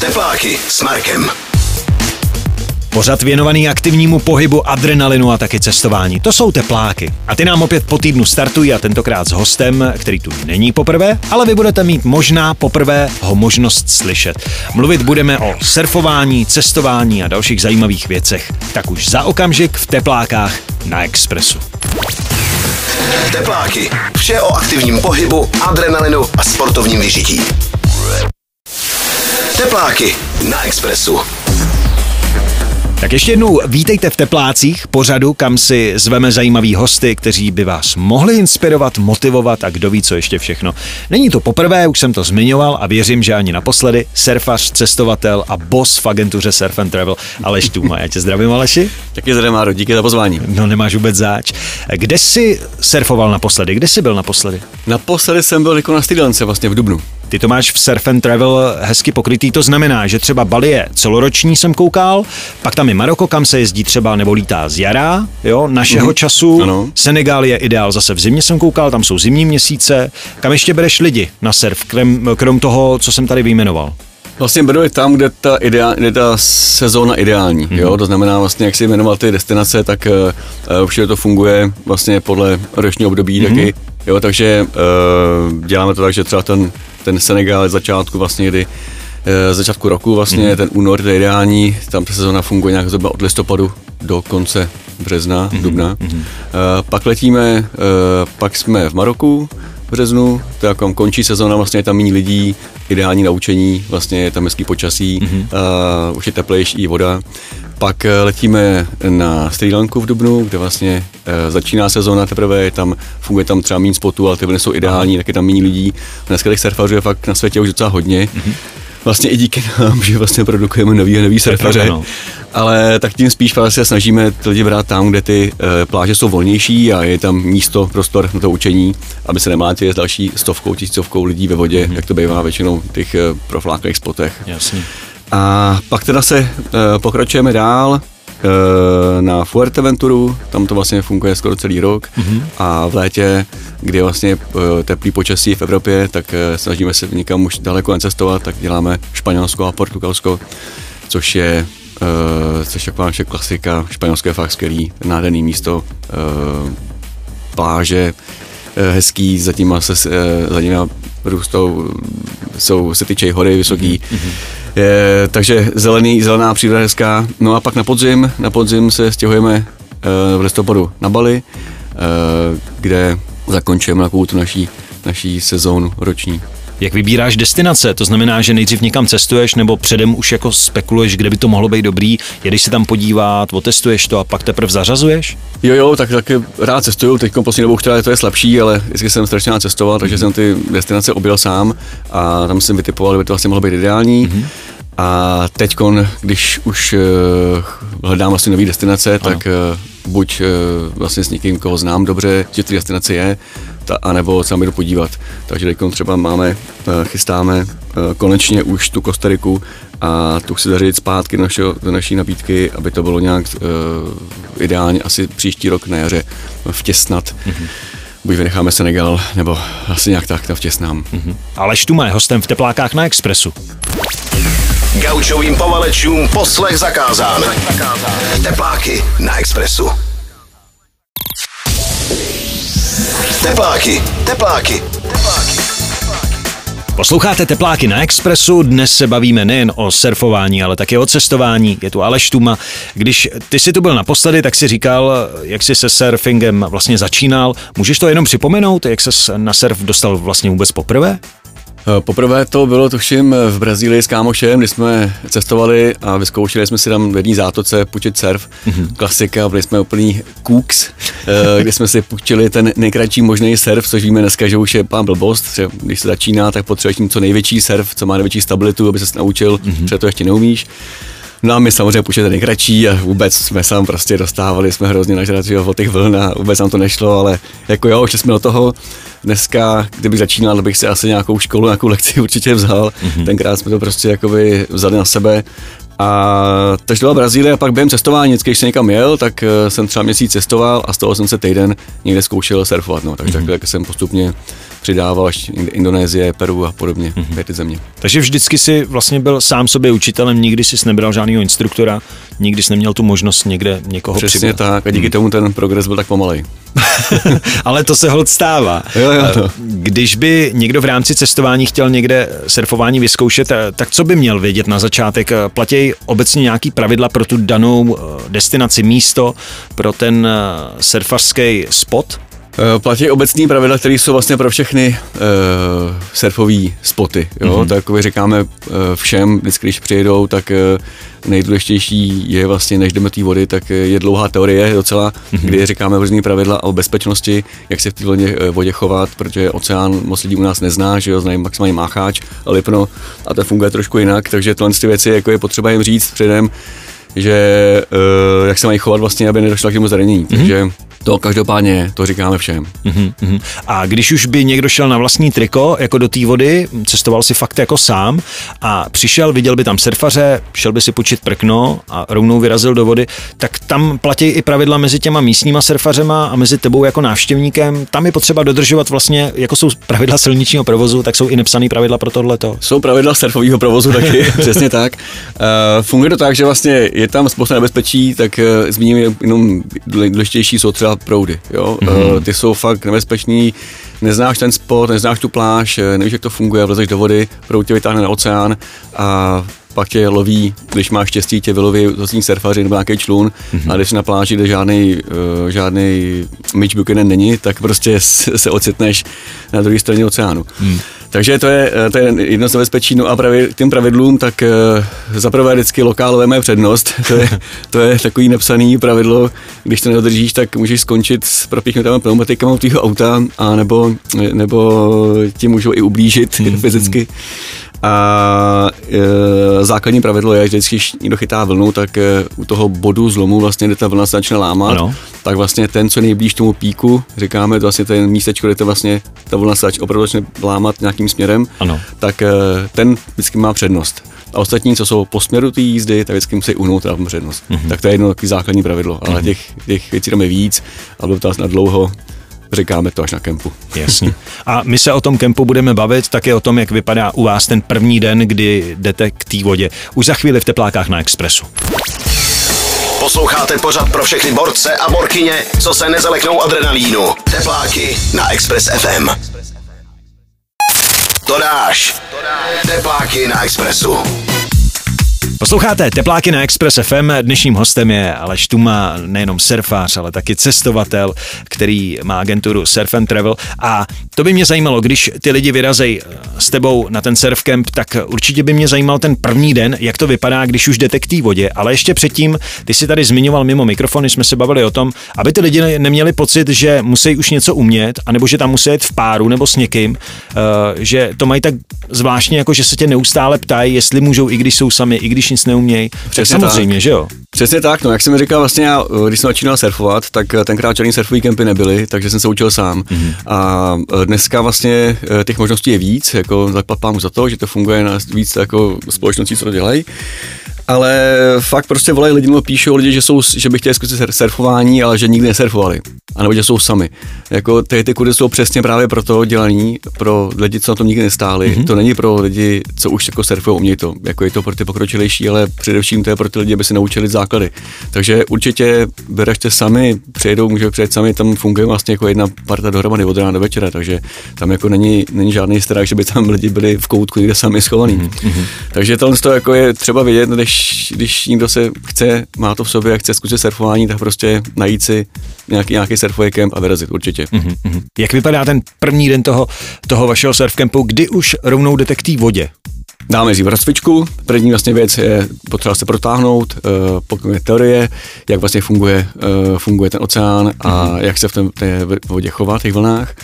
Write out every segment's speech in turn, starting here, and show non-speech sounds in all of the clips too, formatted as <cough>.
Tepláky s Markem. Pořad věnovaný aktivnímu pohybu, adrenalinu a taky cestování. To jsou tepláky. A ty nám opět po týdnu startují a tentokrát s hostem, který tu není poprvé, ale vy budete mít možná poprvé ho možnost slyšet. Mluvit budeme o surfování, cestování a dalších zajímavých věcech. Tak už za okamžik v teplákách na Expressu. Tepláky. Vše o aktivním pohybu, adrenalinu a sportovním vyžití. Tepláky na Expressu. Tak ještě jednou vítejte v Teplácích, pořadu, kam si zveme zajímavý hosty, kteří by vás mohli inspirovat, motivovat a kdo ví, co ještě všechno. Není to poprvé, už jsem to zmiňoval a věřím, že ani naposledy. Surfař, cestovatel a boss v agentuře Surf and Travel Aleš Tuma. Já tě zdravím, Aleši. Taky zdravím, Máro, díky za pozvání. No nemáš vůbec záč. Kde jsi surfoval naposledy? Kde jsi byl naposledy? Naposledy jsem byl jako na Sri vlastně v Dubnu. Ty to máš v Surf and Travel hezky pokrytý, to znamená, že třeba Bali je celoroční, jsem koukal, pak tam je Maroko, kam se jezdí třeba nebo lítá z jara, jo, našeho mm-hmm. času. Ano. Senegal je ideál zase v zimě, jsem koukal, tam jsou zimní měsíce. Kam ještě bereš lidi na surf, krom, krom toho, co jsem tady vyjmenoval? Vlastně beru je tam, kde ta, ideál, kde ta sezóna ideální, mm-hmm. jo, to znamená vlastně, jak si jmenoval ty destinace, tak uh, už to funguje vlastně podle ročního období mm-hmm. taky, jo, takže uh, děláme to tak, že třeba ten ten Senegal začátku vlastně, kdy e, začátku roku vlastně, mm. ten únor je ideální, tam ta sezona funguje nějak zhruba od listopadu do konce března, mm. dubna. Mm. E, pak letíme, e, pak jsme v Maroku v březnu, to jako končí sezona, vlastně je tam méně lidí, ideální naučení, vlastně je tam hezký počasí, mm. e, už je teplejší i voda. Pak letíme na Sri Lanku v Dubnu, kde vlastně e, začíná sezóna teprve, je tam, funguje tam třeba méně spotů, ale ty vlny jsou ideální, tak je tam méně lidí. Dneska těch surfařů je fakt na světě už docela hodně. Mm-hmm. Vlastně i díky nám, že vlastně produkujeme nový a nový surfaře. No. Ale tak tím spíš vlastně snažíme ty lidi brát tam, kde ty e, pláže jsou volnější a je tam místo, prostor na to učení, aby se nemátili s další stovkou, tisícovkou lidí ve vodě, mm-hmm. jak to bývá většinou v těch e, profláklých spotech. Jasně. A pak teda se e, pokračujeme dál e, na Fuerteventuru, tam to vlastně funguje skoro celý rok mm-hmm. a v létě, kdy je vlastně e, teplý počasí v Evropě, tak e, snažíme se někam už daleko cestovat, tak děláme Španělsko a Portugalsko, což je Uh, což je naše klasika, Španělsko je fakt skvělý, nádherný místo, uh, pláže, uh, hezký, zatím se, uh, zatím růstou, jsou se tyčej hory vysoký, mm-hmm. Je, takže zelený, zelená příroda hezká. No a pak na podzim, na podzim se stěhujeme uh, v listopadu na Bali, uh, kde zakončujeme takovou tu naší, naší sezónu roční. Jak vybíráš destinace? To znamená, že nejdřív někam cestuješ nebo předem už jako spekuluješ, kde by to mohlo být dobrý, jedeš se tam podívat, otestuješ to a pak teprve zařazuješ? Jo, jo, tak taky rád cestuju, teď poslední dobou chtěla, to je slabší, ale vždycky jsem strašně rád cestoval, takže mm-hmm. jsem ty destinace objel sám a tam jsem vytipoval, že by to vlastně mohlo být ideální. Mm-hmm. A teď, když už uh, hledám vlastně nové destinace, ano. tak uh, buď uh, vlastně s někým, koho znám dobře, že ty destinace je, ta, anebo se jdu podívat. Takže teď třeba máme, uh, chystáme uh, konečně už tu Kostariku a tu chci zařadit zpátky do, našeho, do naší nabídky, aby to bylo nějak uh, ideálně asi příští rok na jaře vtěsnat. Mm-hmm buď vynecháme Senegal, nebo asi nějak tak to vtěsnám. Mm-hmm. Aleš Tuma je hostem v Teplákách na Expressu. Gaučovým povalečům poslech zakázán. Tepláky na Expressu. Tepláky, tepláky, tepláky. Posloucháte Tepláky na Expressu, dnes se bavíme nejen o surfování, ale také o cestování. Je tu Aleš Tuma. Když ty si tu byl naposledy, tak si říkal, jak jsi se surfingem vlastně začínal. Můžeš to jenom připomenout, jak ses na surf dostal vlastně vůbec poprvé? Eh, poprvé to bylo tuším v Brazílii s kámošem, kdy jsme cestovali a vyzkoušeli jsme si tam v jedné zátoce půjčit surf. Mm-hmm. Klasika, byli jsme úplný kůks, eh, kdy jsme si půjčili ten nejkratší možný surf, což víme dneska, že už je pán blbost, že když se začíná, tak potřebuješ mít co největší surf, co má největší stabilitu, aby se naučil, mm-hmm. protože to ještě neumíš. No a my samozřejmě půjčili ten nejkratší a vůbec jsme se tam prostě dostávali, jsme hrozně nažrati o těch vln a vůbec nám to nešlo, ale jako jo, šli jsme do toho. Dneska, kdybych začínal, bych si asi nějakou školu, nějakou lekci určitě vzal. Mm-hmm. Tenkrát jsme to prostě jakoby vzali na sebe A takže to byla Brazílie a pak během cestování, vždycky, když jsem někam jel, tak eh, jsem třeba měsíc cestoval a z toho jsem se týden někde zkoušel surfovat. No. Takže mm-hmm. takhle jsem postupně přidával až Indonésie, Peru a podobně, mm-hmm. ty země. Takže vždycky si vlastně byl sám sobě učitelem, nikdy jsi nebral žádného instruktora, nikdy jsi neměl tu možnost někde někoho Přesně přibrat. tak a díky mm. tomu ten progres byl tak pomalej. <laughs> Ale to se hod stává. Jo, jo, to. Když by někdo v rámci cestování chtěl někde surfování vyzkoušet, eh, tak co by měl vědět na začátek? Eh, Obecně nějaký pravidla pro tu danou eh, destinaci, místo, pro ten surfařský spot? Eh, platí obecní pravidla, které jsou vlastně pro všechny uh, surfové spoty. Jo? Mm-hmm. Tak jako říkáme uh, všem, vždycky, když přijedou, tak uh, nejdůležitější je vlastně, než jdeme té vody, tak je dlouhá teorie docela, mm-hmm. kdy říkáme různé pravidla o bezpečnosti, jak se v té vodě, vodě chovat, protože oceán moc lidí u nás nezná, že jo, znají maximálně mácháč, lipno a to funguje trošku jinak, takže tyhle ty věci jako je potřeba jim říct předem, že uh, jak se mají chovat vlastně, aby nedošlo k tomu zranění. Mm-hmm. Takže to každopádně, to říkáme všem. Mm-hmm. A když už by někdo šel na vlastní triko, jako do té vody, cestoval si fakt jako sám a přišel, viděl by tam surfaře, šel by si počít prkno a rovnou vyrazil do vody, tak tam platí i pravidla mezi těma místníma surfařema a mezi tebou jako návštěvníkem. Tam je potřeba dodržovat vlastně, jako jsou pravidla silničního provozu, tak jsou i nepsané pravidla pro tohleto. Jsou pravidla surfového provozu taky, <laughs> přesně tak. Uh, funguje to tak, že vlastně je tam spousta nebezpečí, tak uh, zmíním jenom důležitější jsou třeba proudy. Jo? Mm-hmm. Ty jsou fakt nebezpečný, neznáš ten spot, neznáš tu pláž, eh, nevíš, jak to funguje, vlezeš do vody, proud tě vytáhne na oceán a pak tě loví, když máš štěstí, tě vyloví zocní surfaři nebo nějaký člun, mm-hmm. a když na pláži, kde žádný, uh, žádný Mitch Buchanan není, tak prostě <laughs> se ocitneš na druhé straně oceánu. Mm. Takže to je, to je jedno z nebezpečí. No a právě k těm pravidlům, tak uh, zaprvé vždycky lokálové mají přednost. <laughs> To je, to je takový nepsaný pravidlo, když to nedodržíš, tak můžeš skončit s propíchnutými pneumatikama tvého auta, a nebo, nebo ti můžou i ublížit mm. fyzicky. A e, základní pravidlo je, že když někdo chytá vlnu, tak e, u toho bodu zlomu, vlastně, kde ta vlna se začne lámat, ano. tak vlastně ten, co nejblíž tomu píku, říkáme, to vlastně ten místečko, kde to vlastně ta vlna se opravdu začne lámat nějakým směrem, ano. tak e, ten vždycky má přednost. A ostatní, co jsou po směru té jízdy, tak vždycky musí uhnout a přednost. Mm-hmm. Tak to je jedno takový základní pravidlo. Ale mm-hmm. těch, těch věcí tam je víc a bylo to na dlouho říkáme to až na kempu. Jasně. A my se o tom kempu budeme bavit také o tom, jak vypadá u vás ten první den, kdy jdete k té vodě. Už za chvíli v teplákách na Expressu. Posloucháte pořad pro všechny borce a borkyně, co se nezaleknou adrenalínu. Tepláky na Express FM. To dáš. Tepláky na Expressu. Posloucháte Tepláky na Express FM. Dnešním hostem je Aleš Tuma, nejenom surfář, ale taky cestovatel, který má agenturu Surf and Travel. A to by mě zajímalo, když ty lidi vyrazejí eh, s tebou na ten surfcamp, tak určitě by mě zajímal ten první den, jak to vypadá, když už jdete k té vodě. Ale ještě předtím, ty si tady zmiňoval mimo mikrofony, jsme se bavili o tom, aby ty lidi neměli pocit, že musí už něco umět, anebo že tam musí jít v páru nebo s někým, uh, že to mají tak zvláštně, jako že se tě neustále ptají, jestli můžou, i když jsou sami, i když nic neumějí. Přesně samozřejmě, tak. že jo? Přesně tak, no jak jsem říkal, vlastně já, když jsem začínal surfovat, tak eh, tenkrát žádný surfový kempy nebyly, takže jsem se učil sám. Mm-hmm. A eh, dneska vlastně eh, těch možností je víc, jako zaplatám za to, že to funguje na víc jako společností, co to dělají ale fakt prostě volají lidi, nebo píšou lidi, že, jsou, že by chtěli zkusit surfování, ale že nikdy nesurfovali. A nebo že jsou sami. Jako ty, ty kurzy jsou přesně právě proto dělaný pro lidi, co na tom nikdy nestáli. Mm-hmm. To není pro lidi, co už jako surfují, umějí to. Jako je to pro ty pokročilejší, ale především to je pro ty lidi, aby se naučili základy. Takže určitě beražte sami, přijedou, může přijet sami, tam funguje vlastně jako jedna parta dohromady od rána do večera, takže tam jako není, není žádný strach, že by tam lidi byli v koutku někde sami schovaný. Mm-hmm. Takže tohle to jako je třeba vidět, než když někdo se chce, má to v sobě a chce zkusit surfování, tak prostě najít si nějaký, nějaký surfový kemp a vyrazit, určitě. Mm-hmm. Jak vypadá ten první den toho, toho vašeho surfkempu, kdy už rovnou jdete k té vodě? Dáme si rozcvičku. První vlastně věc je potřeba se protáhnout, uh, pokud je teorie, jak vlastně funguje, uh, funguje ten oceán a mm-hmm. jak se v té vodě chová, v těch vlnách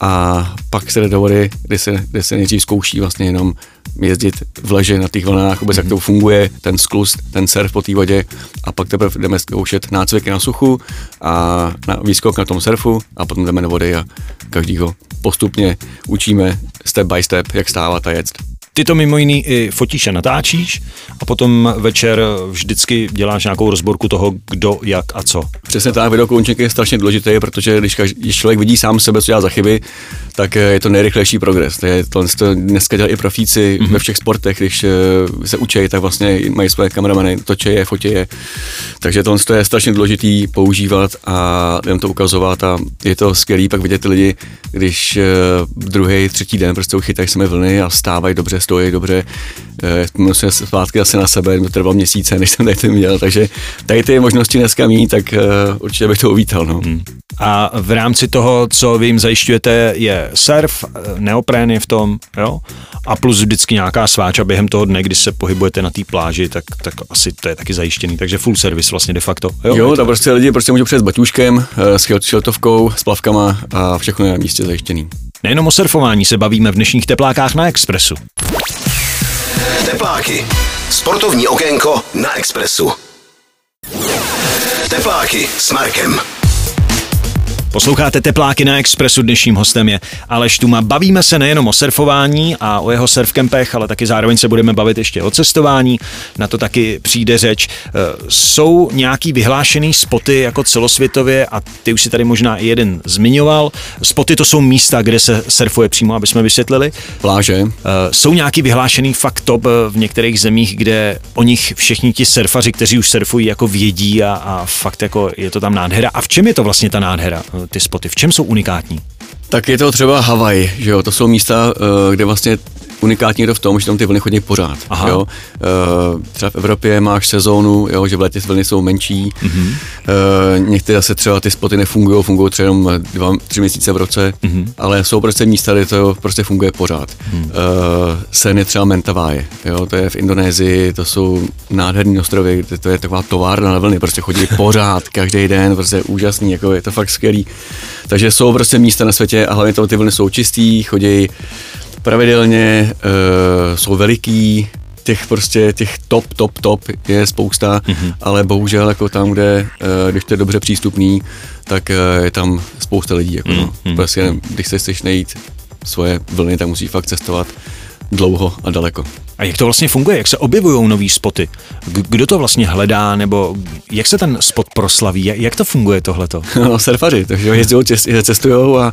a pak se jde do vody, kde se, kde se nejdřív zkouší vlastně jenom jezdit v leže na těch vlnách, vůbec mm-hmm. jak to funguje, ten sklus, ten surf po té vodě a pak teprve jdeme zkoušet nácviky na suchu a na výskok na tom surfu a potom jdeme do vody a každýho postupně učíme step by step, jak stávat a jet. Ty to mimo jiný i fotíš a natáčíš a potom večer vždycky děláš nějakou rozborku toho, kdo, jak a co. Přesně tak, videokoučing je strašně důležitý, protože když, každý, když člověk vidí sám sebe, co dělá za chyby, tak eh, je to nejrychlejší progres. To je to, to dneska dělají i profíci mm-hmm. ve všech sportech, když eh, se učí, tak vlastně mají své kameramany, točí je, fotí je. Takže to, to je strašně důležitý používat a jen to ukazovat a je to skvělý pak vidět ty lidi, když druhý, třetí den prostě uchytají se vlny a stávají dobře, stojí dobře, musím zpátky asi na sebe, to trvalo měsíce, než jsem tady to měl, takže tady ty možnosti dneska mít, tak uh, určitě bych to uvítal. No. Hmm. A v rámci toho, co vy jim zajišťujete, je surf, neoprén je v tom, jo? A plus vždycky nějaká sváča během toho dne, kdy se pohybujete na té pláži, tak, tak asi to je taky zajištěný. Takže full service vlastně de facto. Jo, jo tam prostě lidi prostě můžou přijet s baťuškem, eh, s šiltovkou, s plavkama a všechno je na místě zajištěný. Nejenom o surfování se bavíme v dnešních teplákách na Expressu. Tepláky. Sportovní okénko na Expressu. Tepláky s Markem. Posloucháte Tepláky na Expressu, dnešním hostem je Aleš Tuma. Bavíme se nejenom o surfování a o jeho surfkempech, ale taky zároveň se budeme bavit ještě o cestování, na to taky přijde řeč. E, jsou nějaký vyhlášený spoty jako celosvětově a ty už si tady možná i jeden zmiňoval. Spoty to jsou místa, kde se surfuje přímo, aby jsme vysvětlili. Pláže. E, jsou nějaký vyhlášený fakt top v některých zemích, kde o nich všichni ti surfaři, kteří už surfují, jako vědí a, a fakt jako je to tam nádhera. A v čem je to vlastně ta nádhera? Ty spoty? V čem jsou unikátní? Tak je to třeba Havaj, že jo, to jsou místa, eh, kde vlastně unikátní je to v tom, že tam ty vlny chodí pořád. Aha. Jo? Uh, třeba v Evropě máš sezónu, jo, že v létě vlny jsou menší, mm-hmm. uh, některé zase třeba ty spoty nefungují, fungují třeba jenom dva, tři měsíce v roce, mm-hmm. ale jsou prostě místa, kde to prostě funguje pořád. Mm. Uh, sen je třeba Mentawai, jo, to je v Indonésii, to jsou nádherné ostrovy, to je taková továrna na vlny, prostě chodí pořád, <laughs> každý den, prostě úžasný, jako je to fakt skvělý. Takže jsou prostě místa na světě a hlavně to ty vlny jsou čistý, chodí pravidelně, uh, jsou veliký, těch prostě těch top, top, top je spousta, mm-hmm. ale bohužel jako tam, kde, uh, když to je dobře přístupný, tak uh, je tam spousta lidí. Jako, mm-hmm. no. Mhm. Prostě, když se chceš najít svoje vlny, tak musí fakt cestovat dlouho a daleko. A jak to vlastně funguje? Jak se objevují nový spoty? Kdo to vlastně hledá, nebo jak se ten spot proslaví? Jak to funguje tohleto? <laughs> No, surfaři, takže jezdí, cestují a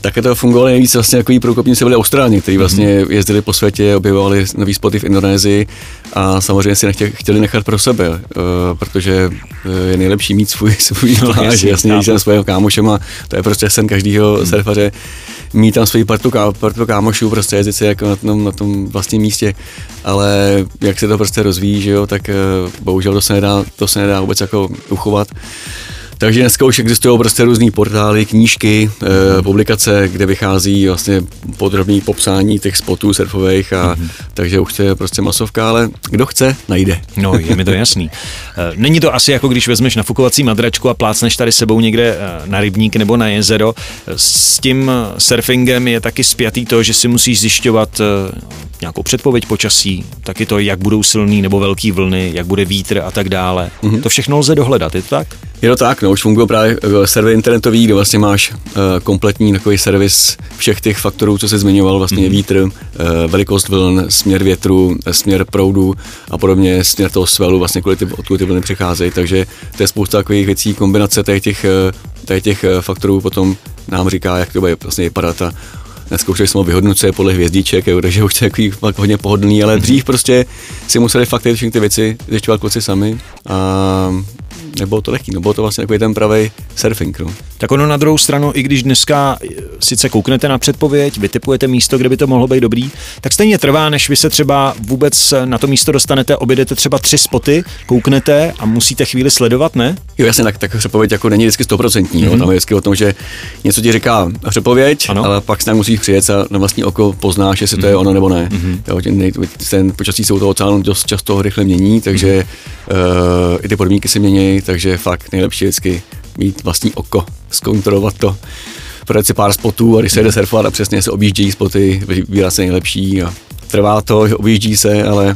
také to fungovalo nejvíc vlastně jako průkopníci byli Austrálni, kteří vlastně mm-hmm. jezdili po světě, objevovali nový spoty v Indonésii a samozřejmě si nechtě, chtěli nechat pro sebe, uh, protože je nejlepší mít svůj, svůj no, pláž, jasně, když jsem svého kámošem a to je prostě sen každého mm. surfaře, mít tam svoji partu, ká, partu kámošů, prostě jezdit si jako na tom, na tom vlastním místě, ale jak se to prostě rozvíjí, že jo, tak uh, bohužel to se nedá, to se nedá vůbec jako uchovat. Takže dneska už existují prostě různý portály, knížky, e, publikace, kde vychází vlastně podrobný popsání těch spotů surfových a mm-hmm. takže už to je prostě masovka, ale kdo chce, najde. No, je mi to <laughs> jasný. Eh, není to asi jako když vezmeš nafukovací madračku a plácneš tady sebou někde eh, na rybník nebo na jezero. S tím surfingem je taky spjatý to, že si musíš zjišťovat nějakou předpověď počasí, taky to, jak budou silný nebo velký vlny, jak bude vítr a tak dále. Mm-hmm. To všechno lze dohledat, je to tak? Je to tak, no, už fungují právě eh, servery internetový, kde vlastně máš uh, kompletní takový servis všech těch faktorů, co se zmiňoval, vlastně mm-hmm. vítr, uh, velikost vln, směr větru, směr proudu a podobně, směr toho svelu, vlastně kvůli ty, odkud ty vlny přicházejí, takže to je spousta takových věcí, kombinace těch, těch, těch faktorů potom nám říká, jak to bude vlastně vypadat a Dneska už jsme vyhodnocuje podle hvězdíček, jo, takže už to je takový fakt hodně pohodlný, ale dřív prostě si museli fakt všechny ty věci zjišťovat kluci sami a nebylo to lehký, no bylo to vlastně takový ten pravý surfing. No. Tak ono na druhou stranu, i když dneska eh, sice kouknete na předpověď, vytipujete místo, kde by to mohlo být dobrý, tak stejně trvá, než vy se třeba vůbec na to místo dostanete, objedete třeba tři spoty, kouknete a musíte chvíli sledovat, ne? Jo, jasně, tak, tak předpověď jako není vždycky stoprocentní, mm-hmm. tam je vždycky o tom, že něco ti říká předpověď, ano. ale pak se musíš přijet a na vlastní oko poznáš, jestli mm-hmm. to je mhm. ono nebo ne. Mm-hmm. Jo, ten počasí se u toho oceánu dost často rychle mění, takže mm-hmm. uh, i ty podmínky se mění, takže fakt nejlepší vždycky mít vlastní oko, zkontrolovat to, projet si pár spotů a když se jde surfovat a přesně se objíždějí spoty, vybírá se nejlepší a trvá to, objíždí se, ale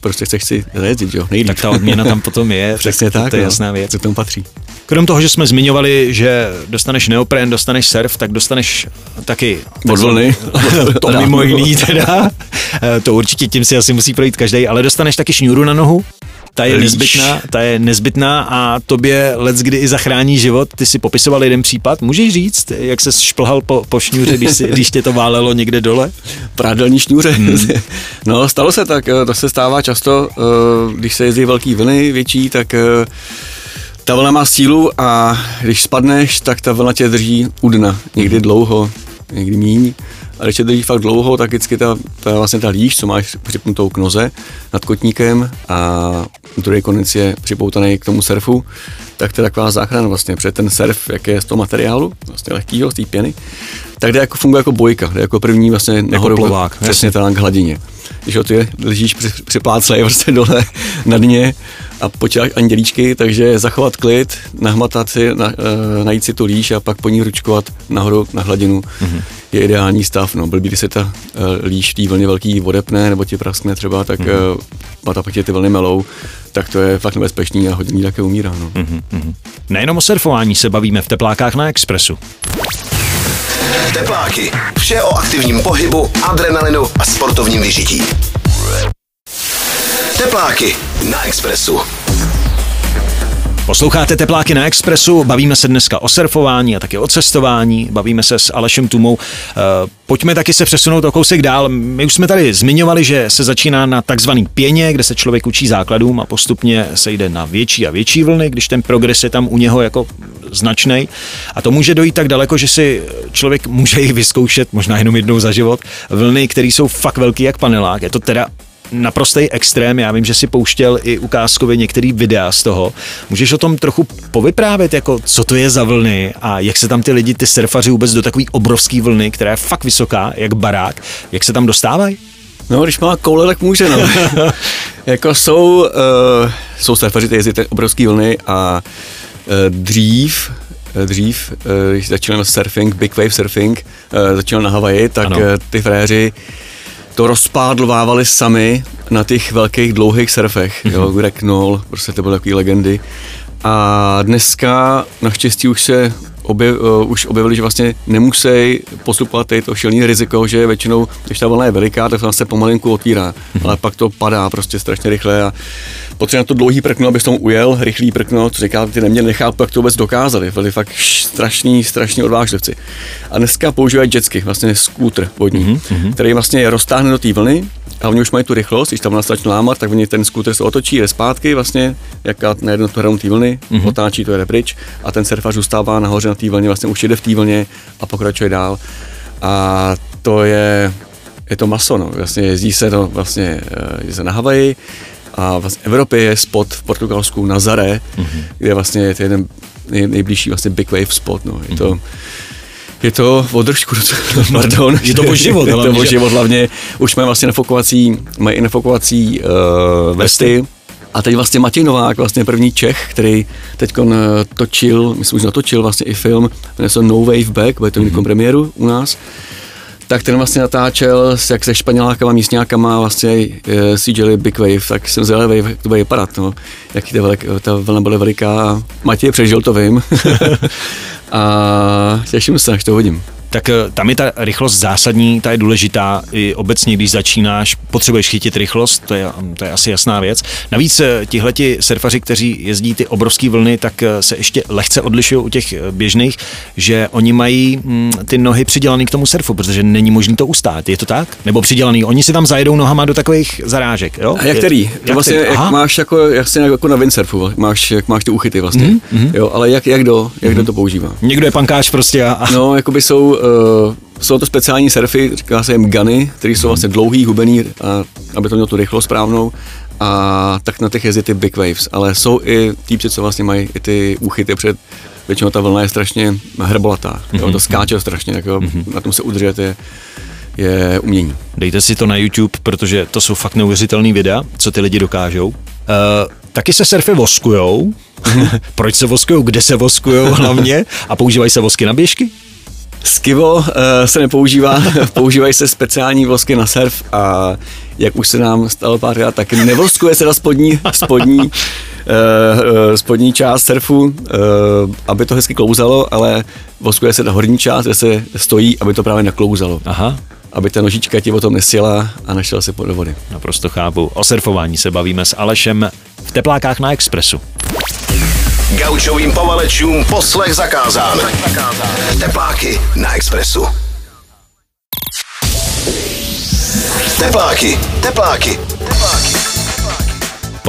prostě chceš si zajezdit, jo, nejlíp. Tak ta odměna tam potom je, přesně tak, to je no, jasná věc. Co k tomu patří. Krom toho, že jsme zmiňovali, že dostaneš neopren, dostaneš surf, tak dostaneš taky... Od vlny. <laughs> to mimo <laughs> jiný teda. To určitě tím si asi musí projít každý, ale dostaneš taky šňůru na nohu, ta je nezbytná, ta je nezbytná a tobě let kdy i zachrání život. Ty si popisoval jeden případ, můžeš říct, jak se šplhal po, po šňůře, když, si, když tě to válelo někde dole? Prádelní šňůře. Hmm. <laughs> no, stalo se tak, eh, to se stává často, eh, když se jezdí velký vlny větší, tak eh, ta vlna má sílu a když spadneš, tak ta vlna tě drží u dna. Někdy dlouho, někdy míň. A když tě drží fakt dlouho, tak vždycky ta, ta, vlastně ta líš, co máš připnutou k noze nad kotníkem a druhý konec je připoutaný k tomu surfu, tak to je taková záchrana vlastně, protože ten surf, jak je z toho materiálu, vlastně lehkýho, z té pěny, tak jde jako, funguje jako bojka, jde jako první vlastně nahoru, plovák, přesně tam k hladině. Když ho ty ležíš při, připláclej prostě dole na dně a počítáš andělíčky, takže zachovat klid, nahmatat si, na, e, najít si tu líš a pak po ní ručkovat nahoru na hladinu mm-hmm. Je ideální stav. No, blbý, když se ta e, líš té vlně velký odepne nebo ti praskne třeba, tak mm-hmm. a pak tě ty vlny melou, tak to je fakt nebezpečný a hodně lidí také umírá. No. Mm-hmm. Nejenom o surfování se bavíme v teplákách na Expressu. Tepláky. Vše o aktivním pohybu, adrenalinu a sportovním vyžití. Tepláky na Expressu. Posloucháte Tepláky na Expressu, bavíme se dneska o surfování a taky o cestování, bavíme se s Alešem Tumou. Eh, pojďme taky se přesunout o kousek dál. My už jsme tady zmiňovali, že se začíná na takzvaný pěně, kde se člověk učí základům a postupně se jde na větší a větší vlny, když ten progres je tam u něho jako značný. A to může dojít tak daleko, že si člověk může i vyzkoušet, možná jenom jednou za život, vlny, které jsou fakt velký jak panelák. Je to teda naprostý extrém. Já vím, že si pouštěl i ukázkově některý videa z toho. Můžeš o tom trochu povyprávět, jako co to je za vlny a jak se tam ty lidi, ty surfaři vůbec do takové obrovské vlny, která je fakt vysoká, jak barák, jak se tam dostávají? No, když má koule, tak může, no. <laughs> jako jsou, uh, jsou surfaři, kteří jezdí obrovské vlny a uh, dřív, dřív, když začínal surfing, big wave surfing, začínal na Havaji, tak ano. ty fréři to rozpádlovávali sami na těch velkých dlouhých surfech, mm-hmm. jo, Greg Knoll, prostě to byly takové legendy. A dneska naštěstí už se objev, uh, už objevili, že vlastně nemusí postupovat tady to šilný riziko, že většinou, když ta vlna je veliká, tak se pomalinku otvírá, mm-hmm. ale pak to padá prostě strašně rychle a potřeba to dlouhý prkno, aby tom ujel, rychlý prkno, co říká, ty neměli nechápu, jak to vůbec dokázali, byli fakt strašní, strašní odvážlivci. A dneska používají jetsky, vlastně skútr vodní, mm-hmm. který vlastně je roztáhne do té vlny, a oni už mají tu rychlost, když tam začne lámat, tak oni ten skútr se otočí, jde zpátky vlastně, jak na jednu hranu té vlny, mm-hmm. otáčí to jede pryč a ten surfař zůstává nahoře na té vlně, vlastně už jede v té vlně a pokračuje dál. A to je, je to maso, no. vlastně jezdí se to vlastně jezdí se na Havaji, a vlastně v Evropě je spot v Portugalsku na Zare, mm-hmm. kde vlastně je to jeden nej, nejbližší vlastně big wave spot. No. Je to, mm-hmm. je to o držku, <laughs> pardon. Je to o život, <laughs> je to o život hlavně. Už máme vlastně nafokovací, mají i nafokovací uh, vesty. A teď vlastně Matěj Novák, vlastně první Čech, který teď točil, myslím, že natočil vlastně i film, jmenuje se No Wave Back, bude to mm-hmm. premiéru u nás tak ten vlastně natáčel s, jak se španělákama, místňákama vlastně e, si dělali Big Wave, tak jsem zvědavý, jak to bude vypadat, no. Jaký ta, velik, ta vlna byla veliká. Matěj přežil, to vím. <laughs> <laughs> a těším se, až to hodím tak eh, tam je ta rychlost zásadní, ta je důležitá i obecně, když začínáš, potřebuješ chytit rychlost, to je, to je asi jasná věc. Navíc eh, tihleti surfaři, kteří jezdí ty obrovské vlny, tak eh, se ještě lehce odlišují u těch běžných, že oni mají mm, ty nohy přidělané k tomu surfu, protože není možné to ustát. Je to tak? Nebo přidělaný? Oni si tam zajedou nohama do takových zarážek, jo? A jak který? Jak, jak vlastně, který? jak máš jako, jasně jako na windsurfu, máš, jak máš ty uchyty vlastně, mm-hmm. jo, ale jak, jak do, jak mm-hmm. do to používá? Někdo je pankáč prostě a... a... No, jako by jsou uh, jsou to speciální surfy, říká se jim guny, které jsou vlastně dlouhý, hubený, a, aby to mělo tu rychlost správnou. A tak na těch jezdí ty big waves, ale jsou i týpci, co vlastně mají i ty úchyty před většinou ta vlna je strašně hrbolatá, mm-hmm. jo, to mhm. skáče strašně, tak jo, mm-hmm. na tom se udržet je, je umění. Dejte si to na YouTube, protože to jsou fakt neuvěřitelné videa, co ty lidi dokážou. Uh, taky se surfy voskujou. <laughs> Proč se voskujou, kde se voskujou hlavně a používají se vosky na běžky? Skivo uh, se nepoužívá, <laughs> používají se speciální vosky na surf a jak už se nám stalo párkrát, tak nevoskuje se na spodní, spodní uh, spodní část surfu, uh, aby to hezky klouzalo, ale voskuje se ta horní část, kde se stojí, aby to právě naklouzalo. Aha, Aby ta nožička ti o tom nesjela a nešla se do vody. naprosto chápu. O surfování se bavíme s Alešem v teplákách na Expressu. Gaučovým povalečům poslech zakázán. Tepláky na Expressu. Tepláky, tepláky, tepláky.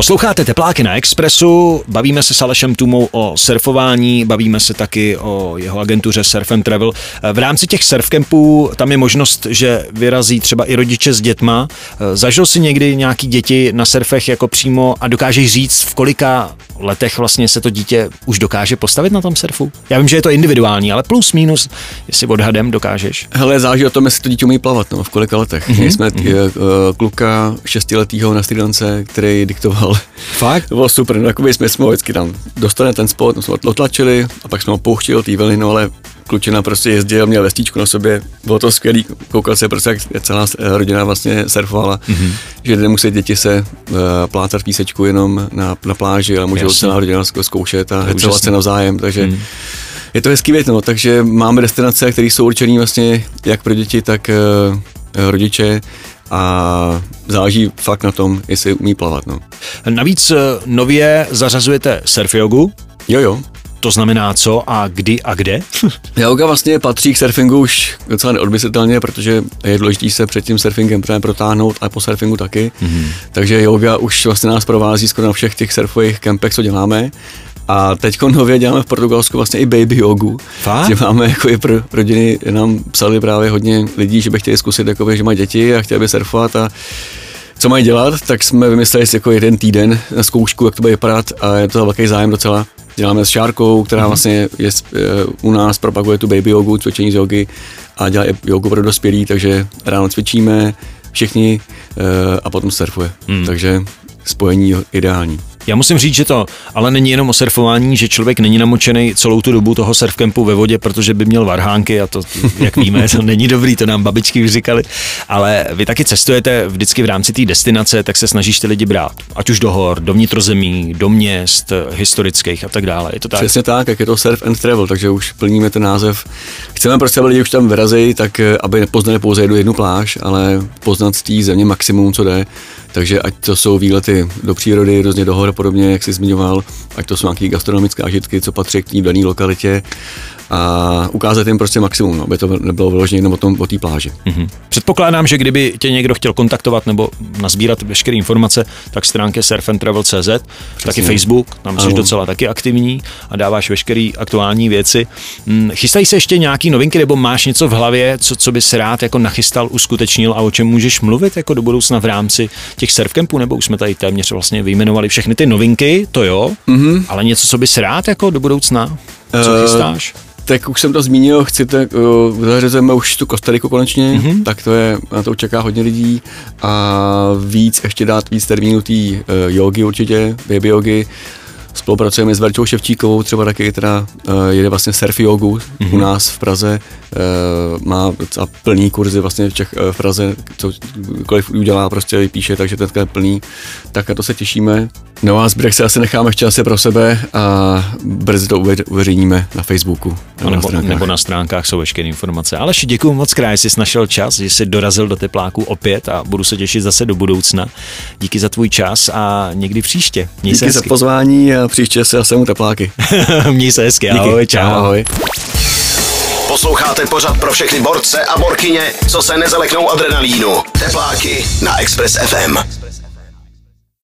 Posloucháte Tepláky na Expressu, bavíme se s Alešem Tumou o surfování, bavíme se taky o jeho agentuře Surf and Travel. V rámci těch surfcampů tam je možnost, že vyrazí třeba i rodiče s dětma. Zažil si někdy nějaký děti na surfech jako přímo a dokážeš říct, v kolika letech vlastně se to dítě už dokáže postavit na tom surfu? Já vím, že je to individuální, ale plus minus, jestli odhadem dokážeš. Hele, záleží o tom, jestli to dítě umí plavat, no, v kolika letech. Mhm, Mm-hmm. Jsme mm-hmm. kluka šestiletýho na Sri Lance, který diktoval. Fakt? To bylo super, no, jakoby jsme, jsme ho vždycky tam dostali ten spot, no, jsme ho otlačili a pak jsme ho pouštili do té vlny, no ale klučina prostě jezdil, měl vestíčku na sobě, bylo to skvělý, koukal se prostě, jak celá rodina vlastně surfovala, mm-hmm. že nemusí děti se uh, plácat písečku jenom na, na pláži, ale můžou celá rodina zkoušet a hecovat se navzájem, takže mm. je to hezký věc, no, takže máme destinace, které jsou určené vlastně jak pro děti, tak uh, rodiče a záleží fakt na tom, jestli umí plavat, no. Navíc eh, nově zařazujete surf jogu, Jo, jo. to znamená co a kdy a kde? <laughs> Yoga vlastně patří k surfingu už docela neodmyslitelně, protože je důležité se před tím surfingem protáhnout a po surfingu taky. Mm-hmm. Takže yoga už vlastně nás provází skoro na všech těch surfových kempech, co děláme. A teď nově děláme v Portugalsku vlastně i baby jogu. Fakt? Že máme jako i pro rodiny, nám psali právě hodně lidí, že by chtěli zkusit, jakoby, že mají děti a chtěli by surfovat a co mají dělat, tak jsme vymysleli si jako jeden týden na zkoušku, jak to bude vypadat a je to velký zájem docela. Děláme s Šárkou, která vlastně je eh, u nás, propaguje tu baby jogu, cvičení z jogy a dělá i jogu pro dospělí, takže ráno cvičíme všichni eh, a potom surfuje. Hmm. Takže spojení ideální. Já musím říct, že to ale není jenom o surfování, že člověk není namočený celou tu dobu toho surfcampu ve vodě, protože by měl varhánky a to, jak víme, <laughs> to není dobrý, to nám babičky už říkali. Ale vy taky cestujete vždycky v rámci té destinace, tak se snažíš ty lidi brát. Ať už do hor, do vnitrozemí, do měst, historických a tak dále. Je to tak? Přesně tak, jak je to surf and travel, takže už plníme ten název. Chceme prostě, aby lidi už tam vyrazí, tak eh, aby nepoznali pouze jednu pláž, ale poznat z té země maximum, co jde. Takže ať to jsou výlety do přírody, různě do hor podobně, jak jsi zmiňoval, ať to jsou nějaké gastronomické zážitky, co patří k té dané lokalitě a ukázat jim prostě maximum, no, aby to nebylo vyloženě jenom o tom, o té pláži. Mhm. Předpokládám, že kdyby tě někdo chtěl kontaktovat nebo nazbírat veškeré informace, tak stránky surfandtravel.cz, taky Facebook, tam jsi Ano. docela taky aktivní a dáváš veškeré aktuální věci. Hm, Chystají se ještě nějaký novinky nebo máš něco v hlavě, co, co bys rád jako nachystal, uskutečnil a o čem můžeš mluvit jako do budoucna v rámci těch surfcampů, nebo už jsme tady téměř vlastně vyjmenovali všechny ty novinky, to jo, mm-hmm. ale něco, co bys rád jako do budoucna, co Eh, chystáš? Tak už jsem to zmínil, chci tak, uh, zařazujeme už tu Kostariku konečně, mm-hmm. tak to je, na to čeká hodně lidí a víc, ještě dát víc termínů té uh, jogy určitě, baby jogy. Spolupracujeme s Verčou Ševčíkovou, třeba taky, která uh, jede vlastně surf jogu mm-hmm. u nás v Praze. Uh, má docela plný kurzy vlastně v, Čech, uh, v Praze, cokoliv udělá, prostě vypíše, takže teďka je plný. Tak a to se těšíme. No a zbylek se asi necháme ještě asi pro sebe a brzy to uve- uveřejníme na Facebooku. A nebo, nebo na stránkách jsou veškeré informace. Ale děkuji moc krát, že jsi našel čas, že jsi dorazil do tepláku opět a budu se těšit zase do budoucna. Díky za tvůj čas a někdy příště. Měj se Díky za pozvání a příště se zase mu tepláky. <laughs> Měj se hezky, Díky. ahoj, čau. Ahoj. Posloucháte pořad pro všechny borce a borkyně, co se nezaleknou adrenalínu. Tepláky na Express FM.